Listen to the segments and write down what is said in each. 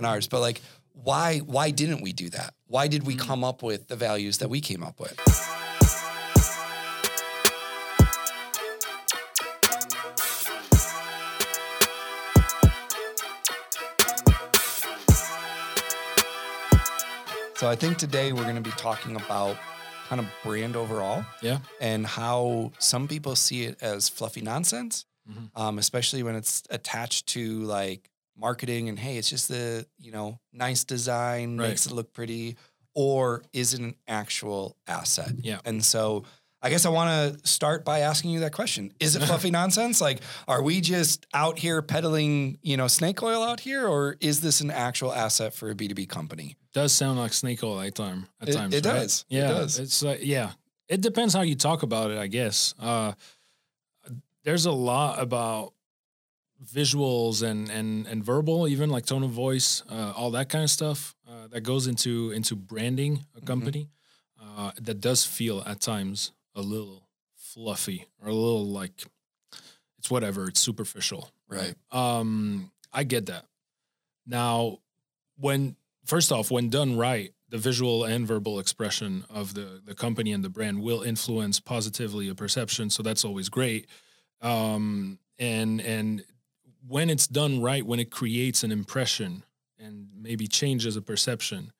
on ours. But like, why why didn't we do that? Why did we come up with the values that we came up with? So I think today we're going to be talking about kind of brand overall Yeah. and how some people see it as fluffy nonsense, Mhm. um, especially when it's attached to like marketing and hey, it's just the you know nice design Right. makes it look pretty, or is it an actual asset? Yeah. And so I guess I want to start by asking you that question: Is it fluffy nonsense? Like, are we just out here peddling you know snake oil out here, or is this an actual asset for a B two B company? Does sound like snake oil at time at It- times. it right? does. It Yeah. does. It's like yeah. It depends how you talk about it, I guess. Uh, there's a lot about visuals and and and verbal, even like tone of voice, uh, all that kind of stuff uh, that goes into into branding a company. Uh, that does feel at times a little fluffy or a little like it's whatever. It's superficial. Right. Um, I get that. Now, when first off, when done right, the visual and verbal expression of the the company and the brand will influence positively a perception. So that's always great. Um, and and when it's done right, when it creates an impression and maybe changes a perception,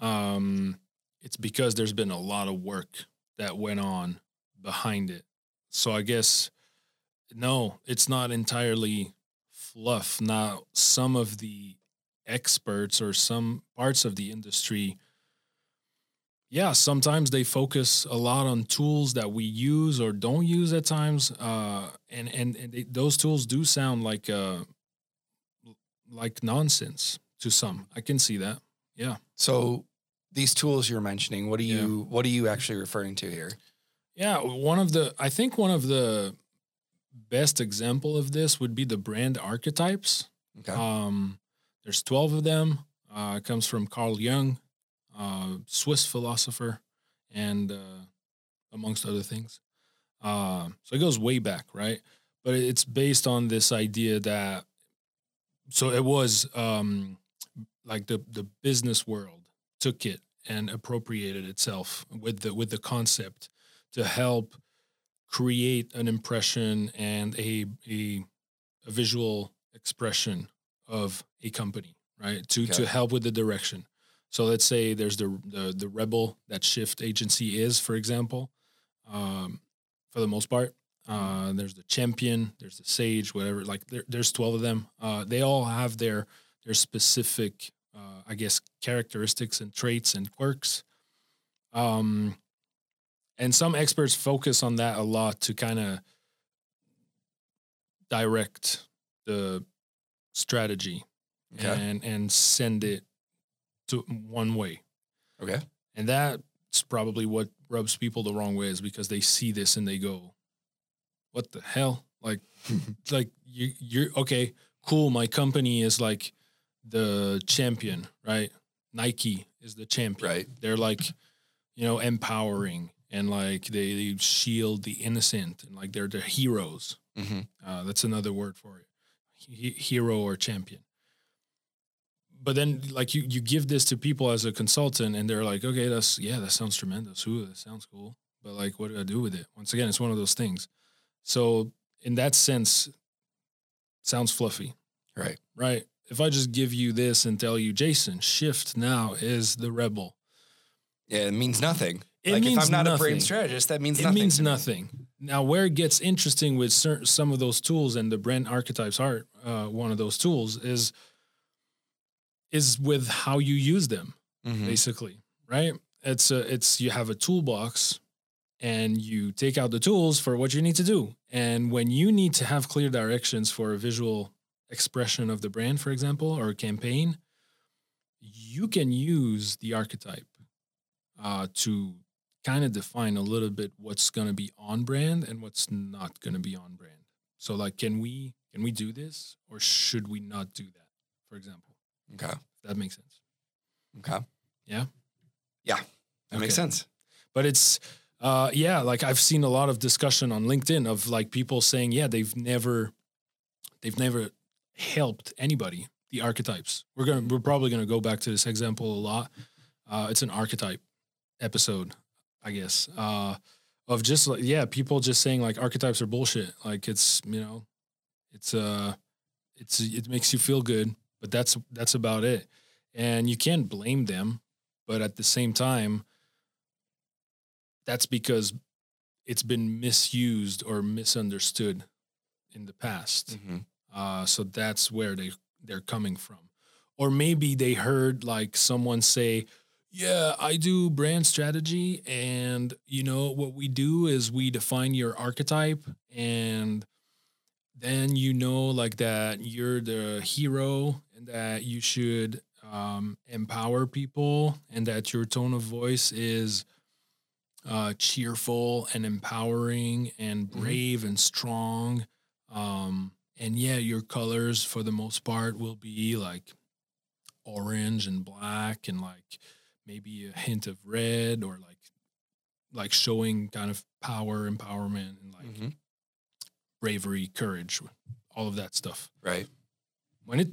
um, it's because there's been a lot of work that went on behind it. So I guess no, it's not entirely fluff. Now, some of the experts or some parts of the industry, yeah, sometimes they focus a lot on tools that we use or don't use at times, uh, and and, and they, those tools do sound like uh, like nonsense to some. I can see that. Yeah. So these tools you're mentioning, what are Yeah. you what are you actually referring to here? Yeah, one of the I think one of the best example of this would be the brand archetypes. Okay. Um, there's 12 of them. Uh, it comes from Carl Jung, uh, Swiss philosopher, and uh, amongst other things. Uh, so it goes way back, right? But it's based on this idea that so it was um, like the the business world took it and appropriated itself with the with the concept to help create an impression and a a, a visual expression of a company, right? To to help with the direction. So let's say there's the the, the rebel that SHFT Agency is, for example, um, for the most part. Uh, there's the champion, there's the sage, whatever. Like there, there's twelve of them. Uh, they all have their their specific, uh, I guess, characteristics and traits and quirks. Um, and some experts focus on that a lot to kind of direct the strategy Okay. and and send it to one way. Okay. and that's probably what rubs people the wrong way is because they see this and they go what the hell? Like like you you're okay cool. My company is like the champion right? Nike is the champion. Right. they're like you know empowering and like they, they shield the innocent and like they're the heroes. Hmm uh, that's another word for it. He- hero or champion but then like you you give this to people as a consultant and they're like okay that's yeah that sounds tremendous ooh that sounds cool but like what do i do with it once again it's one of those things so in that sense sounds fluffy Right. right if i just give you this and tell you jason SHFT now is the rebel Yeah, it means nothing. It like if means I'm not a nothing. brand strategist, that means it nothing. means to me. nothing. Now, where it gets interesting with certain, some of those tools, and the brand archetypes are uh, one of those tools, is is with how you use them, Mhm. basically, right? It's a, it's you have a toolbox, and you take out the tools for what you need to do. And when you need to have clear directions for a visual expression of the brand, for example, or a campaign, you can use the archetype uh, to kind of define a little bit what's going to be on brand and what's not going to be on brand. So like can we can we do this or should we not do that? For example. Okay. That makes sense. Okay. Yeah? Yeah. That makes sense. But it's uh yeah, like I've seen a lot of discussion on LinkedIn of like people saying, yeah, they've never they've never helped anybody the archetypes. We're gonna we're probably gonna go back to this example a lot. Uh, it's an archetype episode, I guess. Uh, of just like yeah, people just saying like archetypes are bullshit. Like it's you know, it's uh, it's it makes you feel good, but that's that's about it. And you can't blame them, but at the same time, that's because it's been misused or misunderstood in the past. Mhm. Uh, so that's where they they're coming from, or maybe they heard like someone say, "Yeah, I do brand strategy, and you know what we do is we define your archetype, and then you know like that you're the hero and that you should um, empower people, and that your tone of voice is." Uh, cheerful and empowering and Mhm. brave and strong um, and yeah, your colors for the most part will be like orange and black and like maybe a hint of red or like like showing kind of power, empowerment and like Mhm. bravery, courage, all of that stuff. Right. When it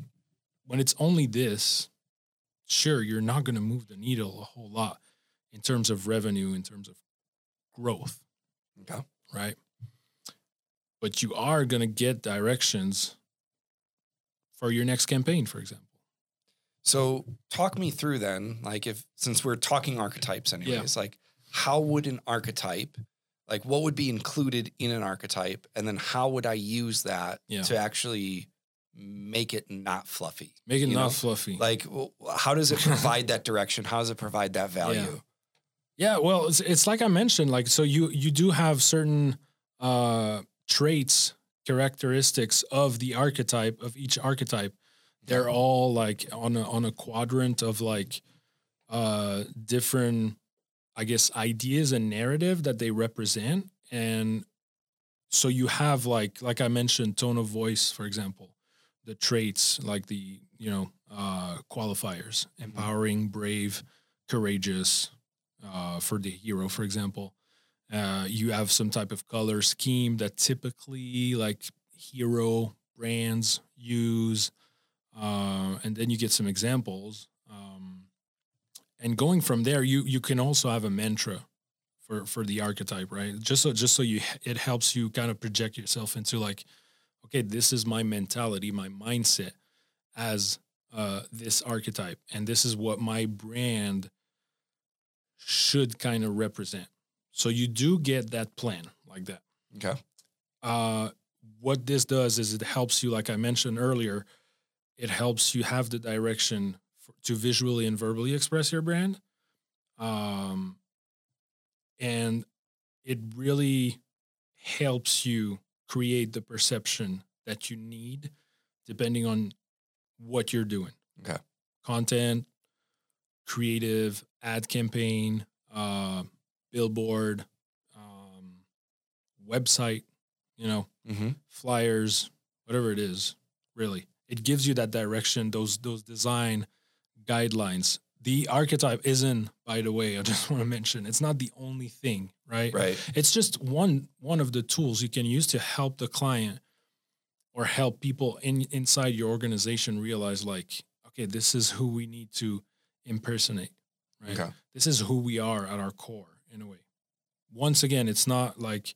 when it's only this, sure, you're not going to move the needle a whole lot in terms of revenue, in terms of growth Okay. right? But you are going to get directions for your next campaign, for example. So talk me through then, like if since we're talking archetypes anyways, like how would an archetype, like what would be included in an archetype, and then how would I use that Yeah. to actually make it not fluffy? Make it not know? fluffy. Like how does it provide that direction? How does it provide that value? yeah, well, it's, it's like I mentioned, like so you you do have certain uh traits, characteristics of the archetype of each archetype. They're all like on a on a quadrant of like uh different I guess ideas and narrative that they represent and so you have like like I mentioned tone of voice for example the traits like the you know uh qualifiers empowering brave courageous uh for the hero for example. Uh you have some type of color scheme that typically like hero brands use uh and then you get some examples um and going from there you you can also have a mantra for for the archetype right? Just so just so you it helps you kind of project yourself into like okay this is my mentality my mindset as uh this archetype and this is what my brand should kind of represent so you do get that plan like that Okay. uh, what this does is it helps you, like I mentioned earlier, it helps you have the direction for, to visually and verbally express your brand. Um, and it really helps you create the perception that you need depending on what you're doing. Okay. Content, creative, ad campaign, uh, billboard, um, website, you know, Mm-hmm. flyers, whatever it is, really. It gives you that direction, those those design guidelines. The archetype isn't, by the way, I just want to mention, it's not the only thing, right? Right. It's just one one of the tools you can use to help the client or help people in inside your organization realize like, okay, this is who we need to impersonate, right? Okay. This is who we are at our core in a way. Once again, it's not like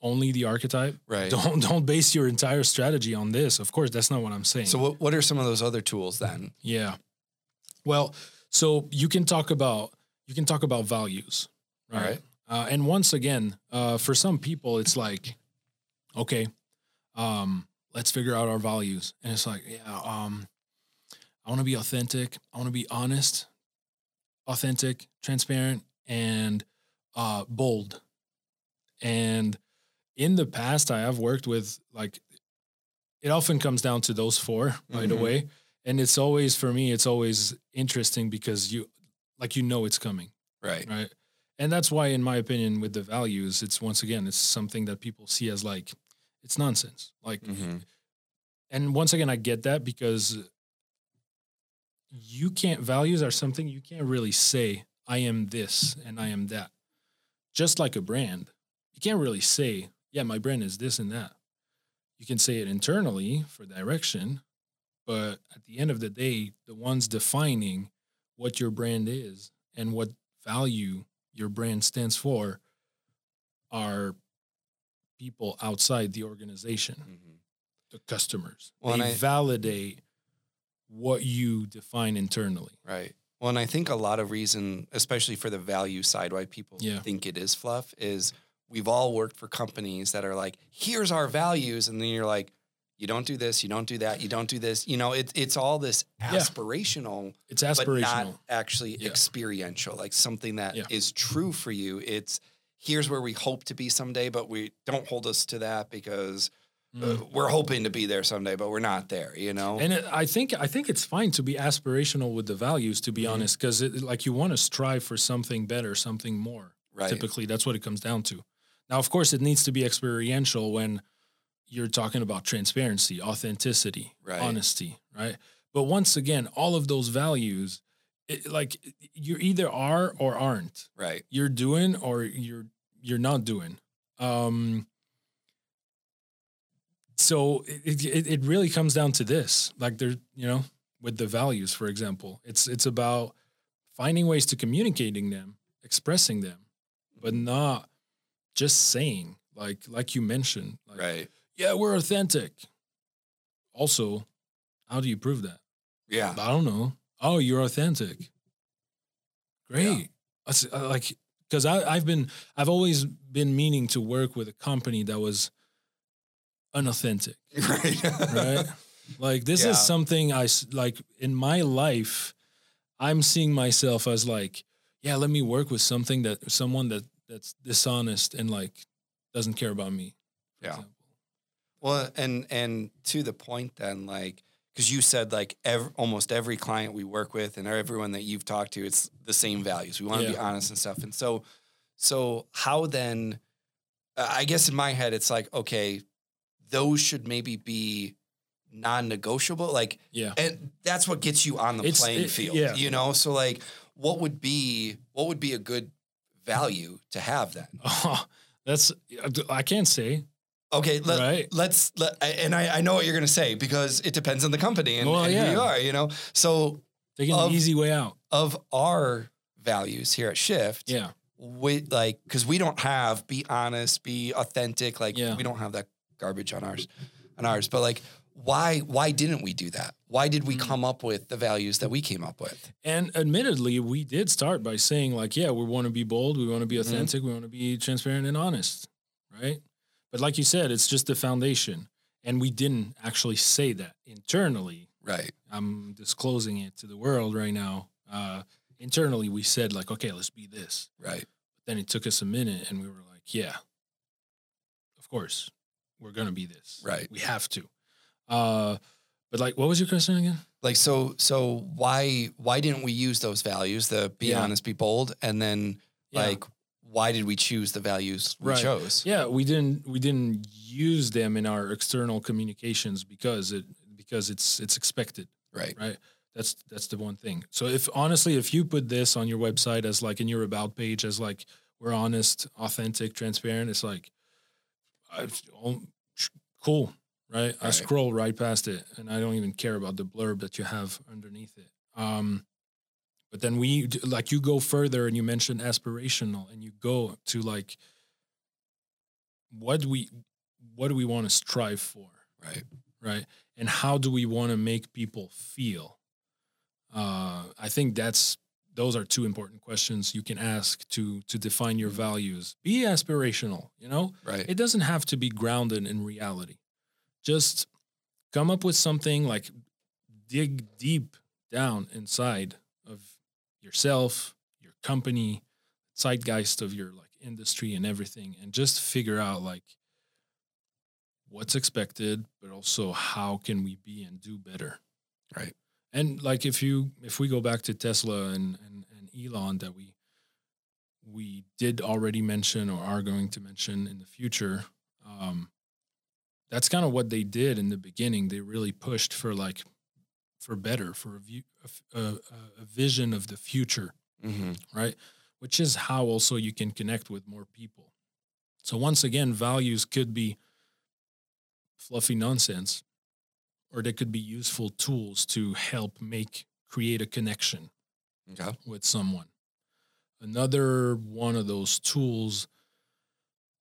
only the archetype. Right. Don't don't base your entire strategy on this. Of course, that's not what I'm saying. So what what are some of those other tools then? Yeah. Well, so you can talk about you can talk about values, right? Alright. Uh, and once again, uh, for some people, it's like, okay, um, let's figure out our values, and it's like, yeah, um, I want to be authentic. I want to be honest, authentic, transparent, and uh, bold. And in the past, I have worked with like, it often comes down to those four, by the Mhm. way. And it's always for me, it's always interesting because you, like, you know, it's coming, Right. right? And that's why, in my opinion, with the values, it's once again, it's something that people see as like, it's nonsense. Like, Mhm. and once again, I get that because you can't, values are something you can't really say, I am this and I am that. Just like a brand, you can't really say, yeah, my brand is this and that. You can say it internally for direction, but at the end of the day, the ones defining what your brand is and what value your brand stands for are people outside the organization, Mhm. the customers. Well, they I- validate what you define internally. Right. Well, and I think a lot of reason, especially for the value side, why people Yeah. think it is fluff is we've all worked for companies that are like, here's our values. And then you're like, you don't do this, you don't do that, you don't do this. You know, it, it's all this aspirational, It's but aspirational. not actually Yeah. experiential, like something that is Yeah. true for you. It's here's where we hope to be someday, but we don't hold us to that because uh, Mm. we're hoping to be there someday, but we're not there, you know? And it, I think I think it's fine to be aspirational with the values, to be Mhm. honest, because like you want to strive for something better, something more. right. Typically, that's what it comes down to. Now, of course, it needs to be experiential when you're talking about transparency, authenticity, Right. honesty, right? But once again, all of those values, it, like you either are or aren't. Right. You're doing or you're you're not doing. Um, so it, it it really comes down to this, like there, you know, with the values, for example, it's it's about finding ways to communicating them, expressing them, but not just saying like like you mentioned, like, Right. Yeah, we're authentic. Also, how do you prove that? Yeah. I don't know. Oh, you're authentic. Great. That's, uh, like because I've been I've always been meaning to work with a company that was unauthentic, Right. right? like this Yeah. is something I, like in my life. I'm seeing myself as like, yeah, let me work with something that someone that that's dishonest and like doesn't care about me. Yeah. example. Well, and and to the point then, like, because you said like ev- almost every client we work with and everyone that you've talked to, it's the same values. We want to be honest and stuff. And so, so how then? I guess in my head, it's like okay, those should maybe be non-negotiable. Like, Yeah. and that's what gets you on the It's- playing it- field. yeah. You know, so like, what would be what would be a good value to have then? Oh, that's I can't say. Okay, let, Right. let's let, and I, I know what you're gonna say because it depends on the company and, Well, and who you are, you know. So Taking Of- the easy way out. of our values here at SHFT, Yeah. we like because we don't have be honest, be authentic, like Yeah. we don't have that garbage on ours, on ours. But like, why why didn't we do that? Why did we Mm. come up with the values that we came up with? And admittedly, we did start by saying, like, yeah, we want to be bold, we want to be Mhm. authentic, we want to be transparent and honest, right? But like you said, it's just the foundation. And we didn't actually say that internally. Right. I'm disclosing it to the world right now. Uh, internally, we said, like, okay, let's be this. Right. But then it took us a minute and we were like, yeah, of course, we're going to be this. Right. We have to. Uh, but like, what was your question again? Like so so why why didn't we use those values? The be Yeah. honest, be bold, and then Yeah. like why did we choose the values we Right. chose? Yeah, we didn't we didn't use them in our external communications because it because it's it's expected, Right. right? That's that's the one thing. So if honestly, if you put this on your website as like in your about page as like we're honest, authentic, transparent, it's like I, oh, cool, right? I Right. scroll right past it and I don't even care about the blurb that you have underneath it. Um, but then we like you go further and you mention aspirational and you go to like what do we what do we want to strive for Right. right? And how do we want to make people feel? Uh, i think that's those are two important questions you can ask to to define your values. Be aspirational you know? Right. it doesn't have to be grounded in reality. Just come up with something like dig deep down inside yourself your company zeitgeist of your like industry and everything and just figure out like what's expected but also how can we be and do better Right. and like if you if we go back to tesla and and, and elon that we we did already mention or are going to mention in the future um that's kind of what they did in the beginning they really pushed for like for better for a view a, a- a vision of the future hmm right? Which is how also you can connect with more people. So once again, values could be fluffy nonsense, or they could be useful tools to help make create a connection Okay. with someone. Another one of those tools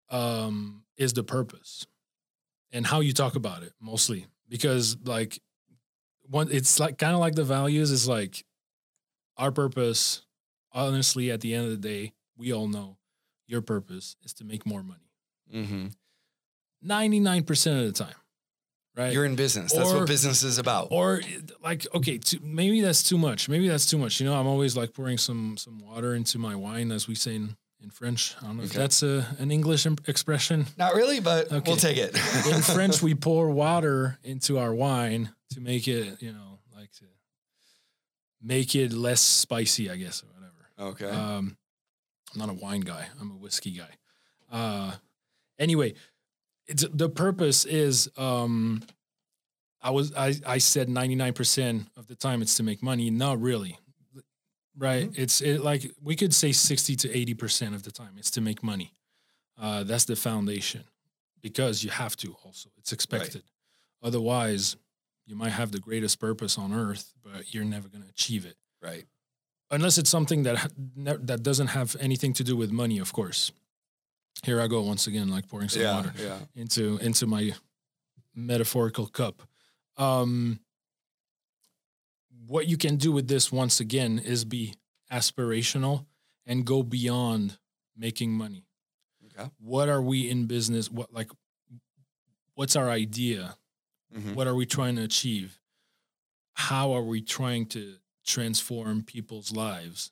um, is the purpose and how you talk about it mostly because like one it's like kind of like the values is like our purpose honestly at the end of the day we all know your purpose is to make more money Mm-hmm. 99% of the time right You're in business. That's Or- what business is about. or like okay too, maybe that's too much maybe that's too much you know i'm always like pouring some some water into my wine as we say in, in french i don't know if that's a, an english im- expression Not really, but Okay. we'll take it. in french we pour water into our wine to make it you know like to make it less spicy i guess or whatever okay. um, I'm not a wine guy. I'm a whiskey guy. Uh, anyway, it's, the purpose is um, I was I, I said 99% of the time it's to make money. Not really, right? It's it, like we could say 60 to 80% of the time it's to make money. Uh, that's the foundation because you have to also. It's expected. Otherwise, you might have the greatest purpose on earth, but you're never going to achieve it right. unless it's something that ne- that doesn't have anything to do with money, of course. Here I go once again, like pouring some Yeah. water Yeah. into into my metaphorical cup. Um, what you can do with this once again is be aspirational and go beyond making money. Okay. What are we in business? What like what's our idea? Mhm. What are we trying to achieve? How are we trying to transform people's lives?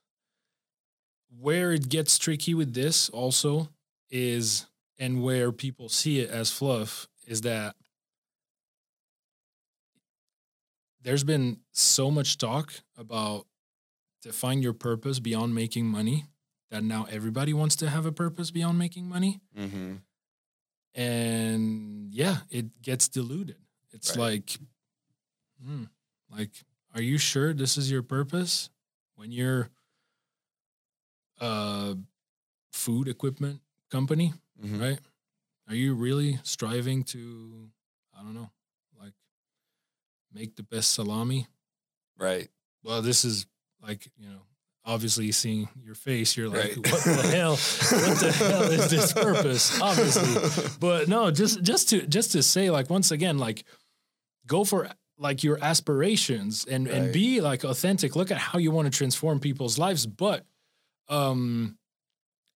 Where it gets tricky with this also is, and where people see it as fluff, is that there's been so much talk about define your purpose beyond making money that now everybody wants to have a purpose beyond making money Mhm. and yeah, it gets diluted. It's Right. like, hmm, like, are you sure this is your purpose when you're a food equipment company, Mhm. right? Are you really striving to, I don't know, like, make the best salami? Right. Well, this is like, you know, obviously seeing your face, you're like, Right. what the hell? What the hell is this purpose? Obviously but no just just to just to say like once again like go for like your aspirations and and be like authentic. Look at how you want to transform people's lives. But um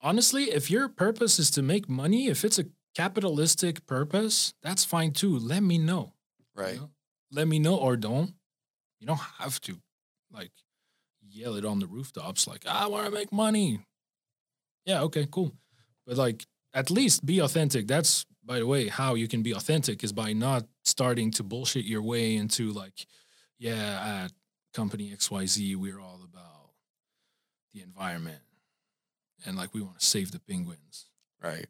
honestly if your purpose is to make money if it's a capitalistic purpose that's fine too. Let me know. You Right. know? let me know or don't. You don't have to like yell it on the rooftops like i want to make money. Yeah okay cool. But like at least be authentic. That's by the way how you can be authentic is by not starting to bullshit your way into like yeah at company xyz we're all about the environment and like we want to save the penguins Right.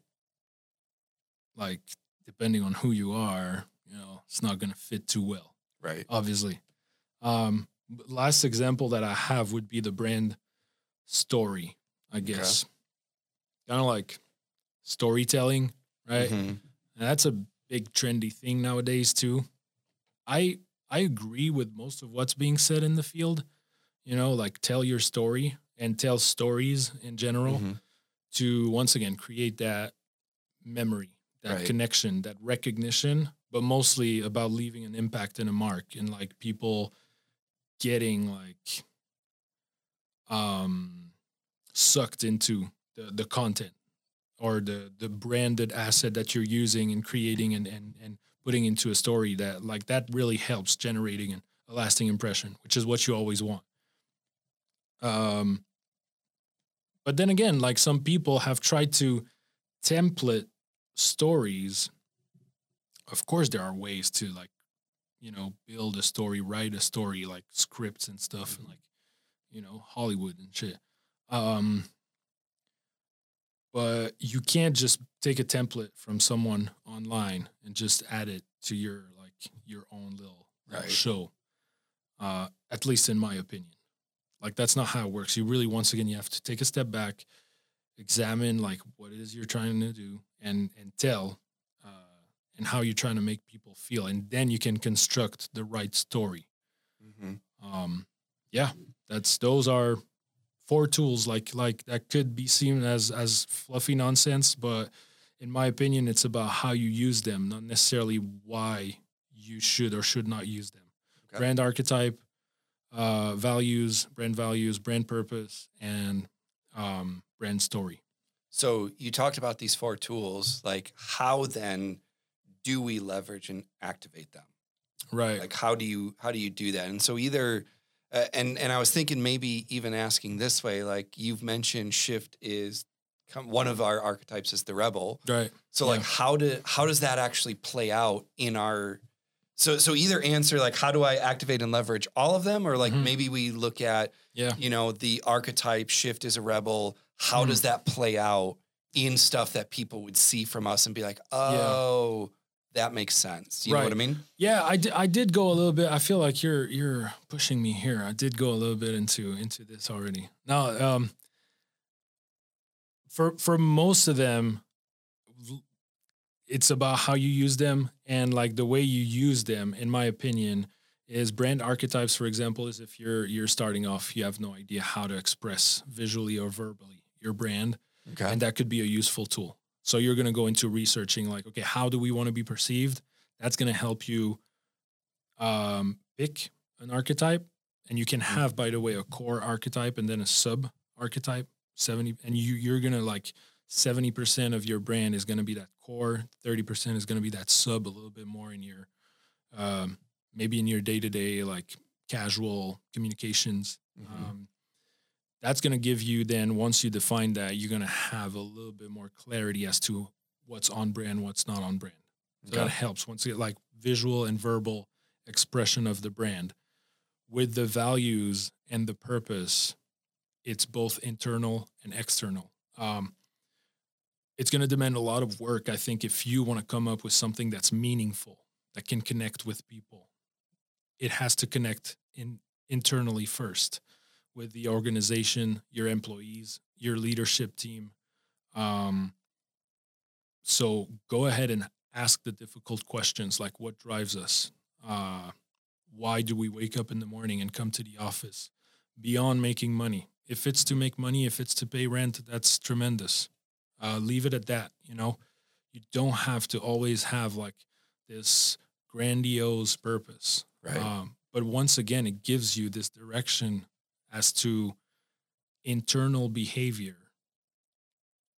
like depending on who you are you know it's not going to fit too well Right. obviously. Um, last example that I have would be the brand story, I Okay. guess. Kind of like storytelling, right? Mhm. And that's a big trendy thing nowadays too. I I agree with most of what's being said in the field. You know, like tell your story and tell stories in general Mhm. to once again create that memory, that Right. connection, that recognition, but mostly about leaving an impact and a mark and like people getting like um sucked into the the content or the the branded asset that you're using and creating and and and putting into a story that like that really helps generating an, a lasting impression, which is what you always want. Um but then again, like some people have tried to template stories. Of course, there are ways to like, you know, build a story, write a story, like scripts and stuff, and like, you know, Hollywood and shit. Um, but you can't just take a template from someone online and just add it to your like your own little, little Right. show. Uh, at least in my opinion, like that's not how it works. You really, once again, you have to take a step back, examine like what it is you're trying to do, and and tell, uh, and how you're trying to make people feel, and then you can construct the right story. Mhm. Um, yeah, that's those are four tools like like that could be seen as as fluffy nonsense, but in my opinion, it's about how you use them, not necessarily why you should or should not use them. Okay. Brand archetype, uh, values, brand values, brand purpose, and um, brand story. So you talked about these four tools. Like, how then do we leverage and activate them? Right. Like, how do you how do you do that? And so either, uh, and and I was thinking maybe even asking this way. Like you've mentioned, SHFT is one of our archetypes is the rebel. right. So like, how do how does that actually play out in our? So so either answer like, how do I activate and leverage all of them, or like Mhm. maybe we look at Yeah. you know the archetype SHFT is a rebel. How Mhm. does that play out in stuff that people would see from us and be like, oh, that makes sense. You know what I Right. mean? Yeah, I did, I did go a little bit. I feel like you're you're pushing me here. I did go a little bit into into this already. Now, um, for for most of them, it's about how you use them and like the way you use them. In my opinion, is brand archetypes. For example, is if you're you're starting off, you have no idea how to express visually or verbally your brand Okay. and that could be a useful tool. So you're going to go into researching like, okay, how do we want to be perceived? That's going to help you um, pick an archetype, and you can have, by the way, a core archetype and then a sub archetype. Seventy, and you you're gonna like seventy percent of your brand is gonna be that core. Thirty percent is gonna be that sub, a little bit more in your um, maybe in your day to day like casual communications. Mhm. Um, that's going to give you then once you define that you're going to have a little bit more clarity as to what's on brand what's not on brand. So that helps once you get like visual and verbal expression of the brand. With the values and the purpose it's both internal and external. Um, it's going to demand a lot of work i think if you want to come up with something that's meaningful that can connect with people. It has to connect in internally first with the organization, your employees, your leadership team. Um, so go ahead and ask the difficult questions like what drives us? Uh, why do we wake up in the morning and come to the office? Beyond making money. If it's to make money, if it's to pay rent, that's tremendous. Uh, leave it at that. You know, you don't have to always have like this grandiose purpose. Right. Um, but once again, it gives you this direction as to internal behavior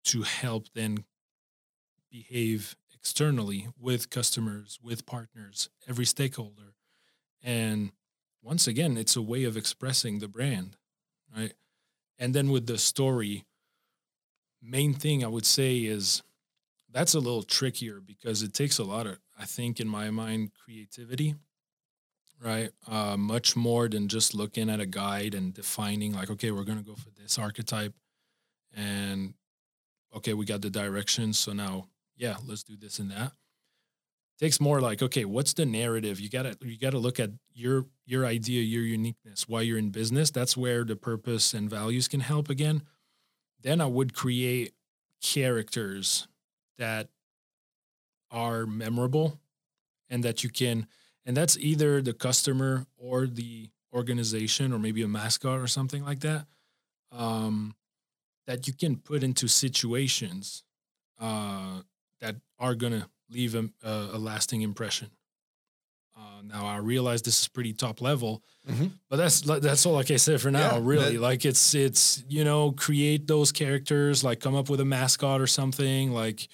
to help then behave externally with customers, with partners, every stakeholder. And once again, it's a way of expressing the brand, right? And then with the story, main thing I would say is that's a little trickier because it takes a lot of, I think, in my mind, creativity right? Uh, much more than just looking at a guide and defining, like, okay, we're going to go for this archetype. And okay, we got the directions. So now, yeah, let's do this and that. Takes more like, okay, what's the narrative? You gotta you gotta look at your your idea, your uniqueness, why you're in business. That's where the purpose and values can help again. Then I would create characters that are memorable and that you can and that's either the customer or the organization or maybe a mascot or something like that um, that you can put into situations uh, that are going to leave a, a, lasting impression uh, now i realize this is pretty top level Mhm. but that's that's all like i said for now Yeah, really that- like it's it's you know create those characters like come up with a mascot or something like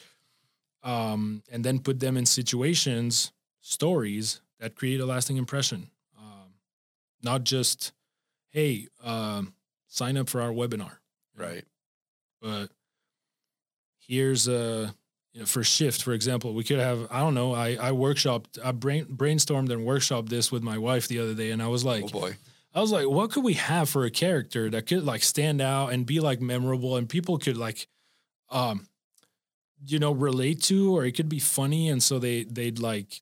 um, and then put them in situations stories that create a lasting impression. Um, not just, hey, um, sign up for our webinar, Right. but here's a you know, for SHFT, for example, we could have I don't know. I I workshopped, I brain, brainstormed and workshopped this with my wife the other day, and I was like, oh boy. I was like, what could we have for a character that could like stand out and be like memorable and people could like um you know relate to or it could be funny and so they they'd like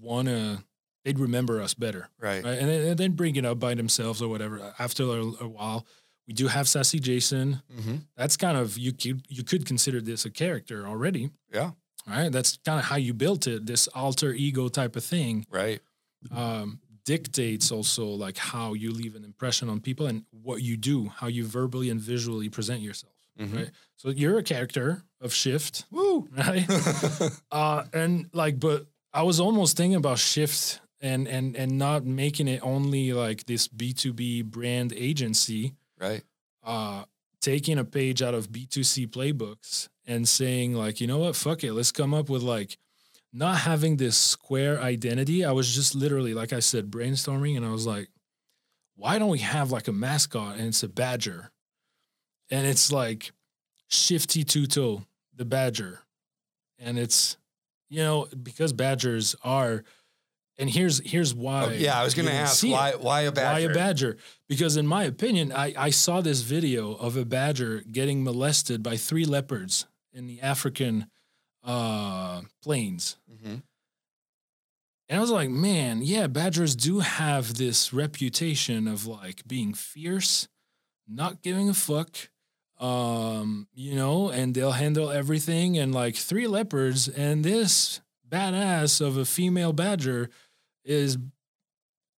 want to they'd remember us better Right. right and then, and then bring it up by themselves or whatever after a, a while we do have sassy jason Mm-hmm. that's kind of you could you could consider this a character already Yeah. right? That's kind of how you built it. This alter ego type of thing Right. um, dictates also like how you leave an impression on people and what you do, how you verbally and visually present yourself. Mhm. Right. So you're a character of SHFT, Woo. right? uh, and like, but I was almost thinking about SHFT and and and not making it only like this B two B brand agency, right. uh, taking a page out of B two C playbooks and saying like, you know what, fuck it, let's come up with like not having this square identity. I was just literally, like I said, brainstorming, and I was like, why don't we have like a mascot and it's a badger, and it's like Shifty Two-Toes, the badger, and it's you know because badgers are, and here's here's why. Oh, yeah, I was going to ask see it. why why a badger? Why a badger? Because in my opinion, I, I saw this video of a badger getting molested by three leopards in the African uh, plains. Mhm. And I was like, man, yeah, badgers do have this reputation of like being fierce, not giving a fuck, um, you know, and they'll handle everything. And like three leopards and this badass of a female badger is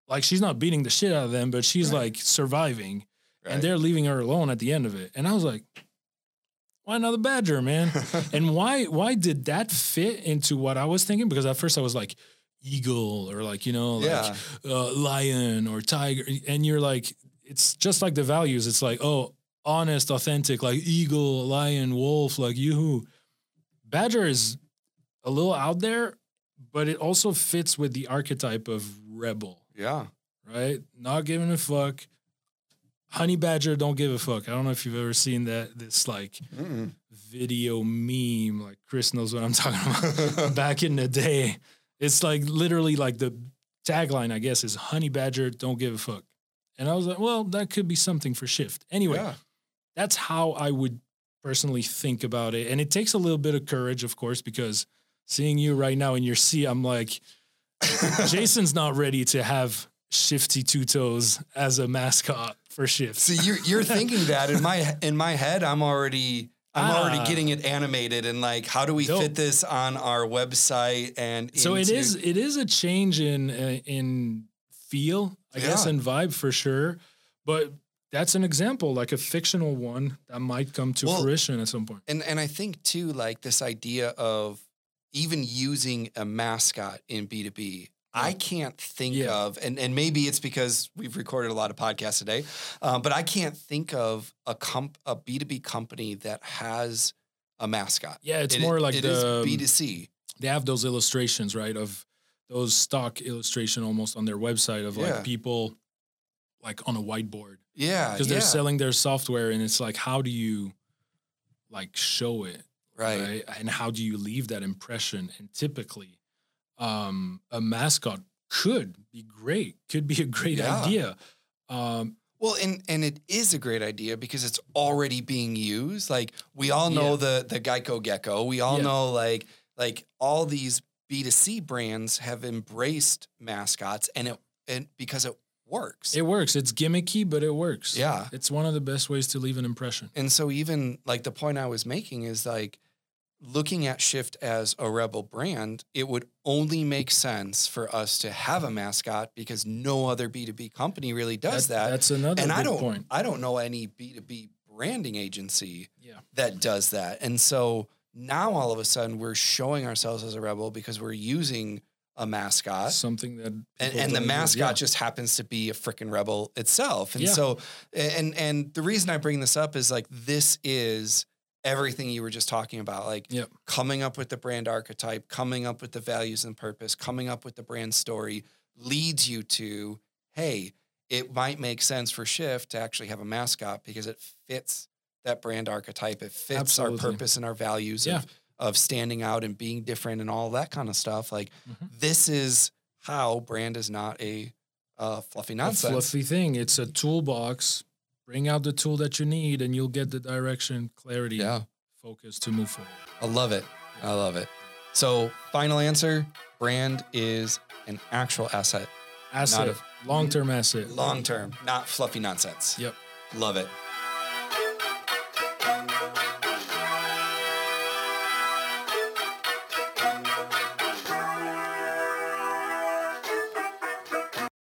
like she's not beating the shit out of them, but she's Right. like surviving Right. and they're leaving her alone at the end of it. And I was like, why another badger, man? and why why did that fit into what I was thinking? Because at first I was like eagle or like, you know, like Yeah. uh, lion or tiger. And you're like, it's just like the values. It's like, oh, honest, authentic, like eagle, lion, wolf, like you. Badger is a little out there, but it also fits with the archetype of rebel yeah. right? Not giving a fuck. Honey Badger don't give a fuck. I don't know if you've ever seen that this like Mm-mm. video meme. Like Chris knows what I'm talking about. Back in the day, it's like literally like the tagline, I guess, is Honey Badger don't give a fuck. And I was like, well, that could be something for SHFT. Anyway, Yeah. that's how I would personally think about it. And it takes a little bit of courage, of course, because seeing you right now in your seat, I'm like, Jason's not ready to have Shifty Two Toes as a mascot for SHFT. See, you're you're thinking that in my in my head, I'm already I'm already Ah. getting it animated and like, how do we Dope. fit this on our website? And so it into- is it is a change in uh, in feel, I guess, Yeah. and vibe for sure. But that's an example, like a fictional one that might come to Well- fruition at some point. And and I think too, like this idea of even using a mascot in B two B. I can't think Yeah. of, and, and maybe it's because we've recorded a lot of podcasts today, um, but I can't think of a comp a B two B company that has a mascot. Yeah, it's It- more like it the um, is B two C. they have those illustrations, right? Of those stock illustration almost on their website of like Yeah. people like on a whiteboard. Yeah, because they're selling their software and it's like how do you like show it right. right, and how do you leave that impression and typically um a mascot could be great could be a great Yeah. idea um Well, and and it is a great idea because it's already being used. Like we all know Yeah. the the Geico Gecko. We all Yeah. know like like all these B two C brands have embraced mascots, and it and because it works. it works it's gimmicky but it works Yeah. it's one of the best ways to leave an impression and so even like the point I was making is like looking at SHFT as a rebel brand, it would only make sense for us to have a mascot because no other B two B company really does that. that's another and I don't point I don't know any B2B branding agency yeah that does that. And so now all of a sudden we're showing ourselves as a rebel because we're using a mascot. something that And, and the mascot yeah. just happens to be a freaking rebel itself. And Yeah. so and and the reason I bring this up is like this is everything you were just talking about. Like Yep. coming up with the brand archetype, coming up with the values and purpose, coming up with the brand story leads you to, hey, it might make sense for SHFT to actually have a mascot because it fits that brand archetype. It fits Absolutely. our purpose and our values Yeah. of, of standing out and being different and all that kind of stuff. Like Mhm. this is how brand is not a uh, fluffy a fluffy thing. It's a toolbox. Bring out the tool that you need, and you'll get the direction, clarity, Yeah, focus to move forward. I love it. I love it. So final answer, brand is an actual asset, Asset, long term asset. long term, not fluffy nonsense. Yep. Love it.